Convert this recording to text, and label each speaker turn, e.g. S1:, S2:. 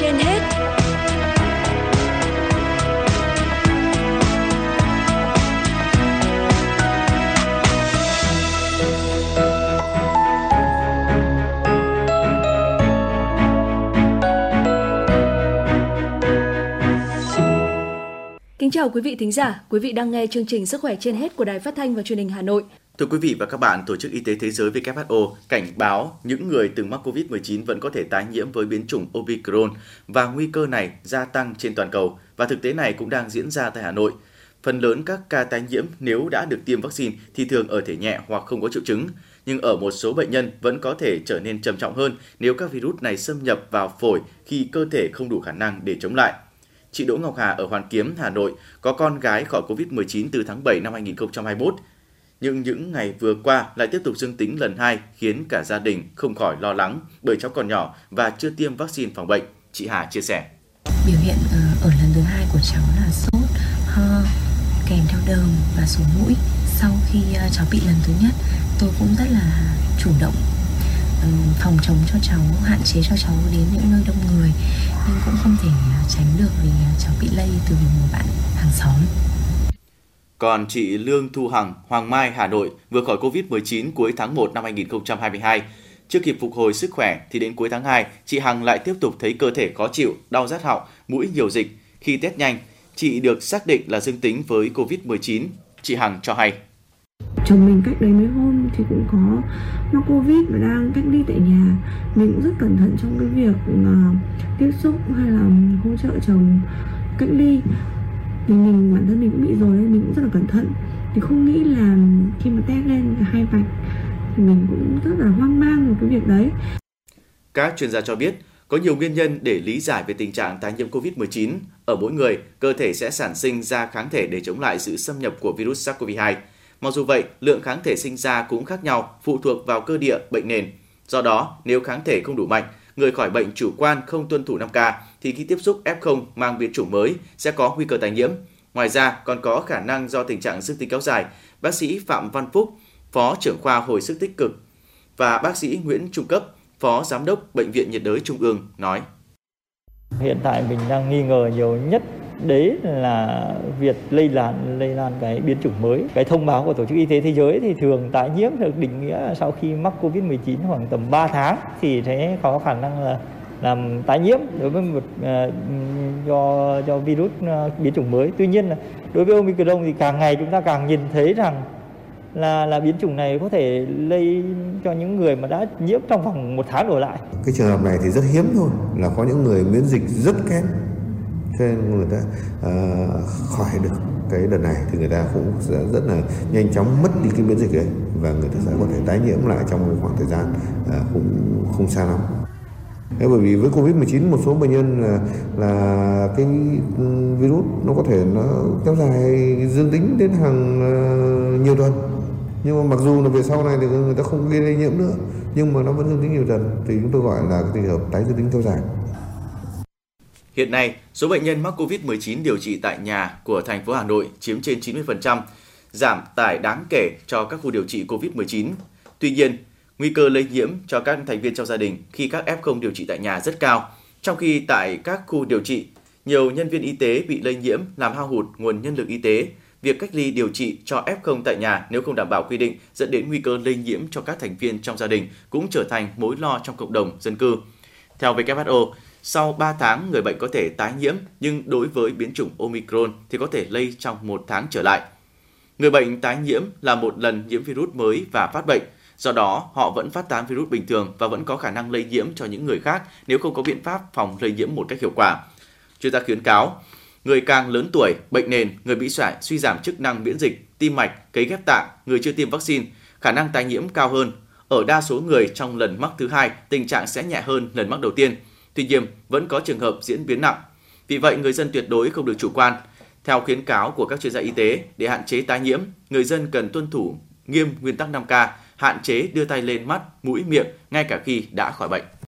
S1: trên hết.
S2: Kính chào quý vị thính giả, quý vị đang nghe chương trình Sức khỏe trên hết của Đài Phát thanh và Truyền hình Hà Nội.
S3: Thưa quý vị và các bạn, Tổ chức Y tế Thế giới WHO cảnh báo những người từng mắc COVID-19 vẫn có thể tái nhiễm với biến chủng Omicron và nguy cơ này gia tăng trên toàn cầu và thực tế này cũng đang diễn ra tại Hà Nội. Phần lớn các ca tái nhiễm nếu đã được tiêm vaccine thì thường ở thể nhẹ hoặc không có triệu chứng, nhưng ở một số bệnh nhân vẫn có thể trở nên trầm trọng hơn nếu các virus này xâm nhập vào phổi khi cơ thể không đủ khả năng để chống lại. Chị Đỗ Ngọc Hà ở Hoàn Kiếm, Hà Nội có con gái khỏi COVID-19 từ tháng 7 năm 2021 nhưng những ngày vừa qua lại tiếp tục dương tính lần hai khiến cả gia đình không khỏi lo lắng bởi cháu còn nhỏ và chưa tiêm vaccine phòng bệnh. Chị Hà chia sẻ.
S4: Biểu hiện ờ, ở lần thứ hai của cháu là sốt, ho, kèm theo đờm và sổ mũi. Sau khi ờ, cháu bị lần thứ nhất, tôi cũng rất là chủ động ừ, phòng chống cho cháu, hạn chế cho cháu đến những nơi đông người nhưng cũng không thể ờ, tránh được vì cháu bị lây từ một bạn hàng xóm.
S3: Còn chị Lương Thu Hằng, Hoàng Mai, Hà Nội vừa khỏi COVID-19 cuối tháng 1 năm 2022. Chưa kịp phục hồi sức khỏe thì đến cuối tháng 2, chị Hằng lại tiếp tục thấy cơ thể khó chịu, đau rát họng, mũi nhiều dịch. Khi test nhanh, chị được xác định là dương tính với COVID-19. Chị Hằng cho hay.
S5: Chồng mình cách đấy mấy hôm thì cũng có mắc Covid và đang cách ly tại nhà. Mình cũng rất cẩn thận trong cái việc uh, tiếp xúc hay là hỗ trợ chồng cách ly vì mình bản thân mình cũng bị rồi nên mình cũng rất là cẩn thận thì không nghĩ là khi mà test lên hai vạch thì mình cũng rất là hoang mang về cái việc đấy
S3: các chuyên gia cho biết có nhiều nguyên nhân để lý giải về tình trạng tái nhiễm COVID-19. Ở mỗi người, cơ thể sẽ sản sinh ra kháng thể để chống lại sự xâm nhập của virus SARS-CoV-2. Mặc dù vậy, lượng kháng thể sinh ra cũng khác nhau, phụ thuộc vào cơ địa, bệnh nền. Do đó, nếu kháng thể không đủ mạnh, người khỏi bệnh chủ quan không tuân thủ 5K thì khi tiếp xúc F0 mang biến chủng mới sẽ có nguy cơ tái nhiễm. Ngoài ra, còn có khả năng do tình trạng sức tích kéo dài, bác sĩ Phạm Văn Phúc, Phó trưởng khoa hồi sức tích cực và bác sĩ Nguyễn Trung Cấp, Phó Giám đốc Bệnh viện nhiệt đới Trung ương nói.
S6: Hiện tại mình đang nghi ngờ nhiều nhất đấy là việc lây lan lây lan cái biến chủng mới. Cái thông báo của Tổ chức Y tế Thế giới thì thường tái nhiễm được định nghĩa sau khi mắc Covid-19 khoảng tầm 3 tháng thì sẽ có khả năng là làm tái nhiễm đối với một uh, do do virus uh, biến chủng mới. Tuy nhiên là đối với Omicron thì càng ngày chúng ta càng nhìn thấy rằng là là biến chủng này có thể lây cho những người mà đã nhiễm trong vòng một tháng đổ lại.
S7: Cái trường hợp này thì rất hiếm thôi, là có những người miễn dịch rất kém cho nên người ta uh, khỏi được cái đợt này thì người ta cũng sẽ rất là nhanh chóng mất đi cái miễn dịch đấy và người ta sẽ có thể tái nhiễm lại trong một khoảng thời gian uh, cũng không xa lắm. Thế bởi vì với Covid-19 một số bệnh nhân là, là cái virus nó có thể nó kéo dài dương tính đến hàng uh, nhiều tuần. Nhưng mà mặc dù là về sau này thì người ta không gây lây nhiễm nữa nhưng mà nó vẫn dương tính nhiều tuần thì chúng tôi gọi là cái trường hợp tái dương tính kéo dài.
S3: Hiện nay, số bệnh nhân mắc COVID-19 điều trị tại nhà của thành phố Hà Nội chiếm trên 90%, giảm tải đáng kể cho các khu điều trị COVID-19. Tuy nhiên, nguy cơ lây nhiễm cho các thành viên trong gia đình khi các F0 điều trị tại nhà rất cao, trong khi tại các khu điều trị, nhiều nhân viên y tế bị lây nhiễm làm hao hụt nguồn nhân lực y tế. Việc cách ly điều trị cho F0 tại nhà nếu không đảm bảo quy định dẫn đến nguy cơ lây nhiễm cho các thành viên trong gia đình cũng trở thành mối lo trong cộng đồng dân cư. Theo WHO, sau 3 tháng, người bệnh có thể tái nhiễm, nhưng đối với biến chủng Omicron thì có thể lây trong một tháng trở lại. Người bệnh tái nhiễm là một lần nhiễm virus mới và phát bệnh, do đó họ vẫn phát tán virus bình thường và vẫn có khả năng lây nhiễm cho những người khác nếu không có biện pháp phòng lây nhiễm một cách hiệu quả. Chuyên gia khuyến cáo, người càng lớn tuổi, bệnh nền, người bị sỏi, suy giảm chức năng miễn dịch, tim mạch, cấy ghép tạng, người chưa tiêm vaccine, khả năng tái nhiễm cao hơn. Ở đa số người trong lần mắc thứ hai, tình trạng sẽ nhẹ hơn lần mắc đầu tiên – Tuy nhiên, vẫn có trường hợp diễn biến nặng. Vì vậy, người dân tuyệt đối không được chủ quan. Theo khuyến cáo của các chuyên gia y tế, để hạn chế tái nhiễm, người dân cần tuân thủ nghiêm nguyên tắc 5K, hạn chế đưa tay lên mắt, mũi, miệng ngay cả khi đã khỏi bệnh.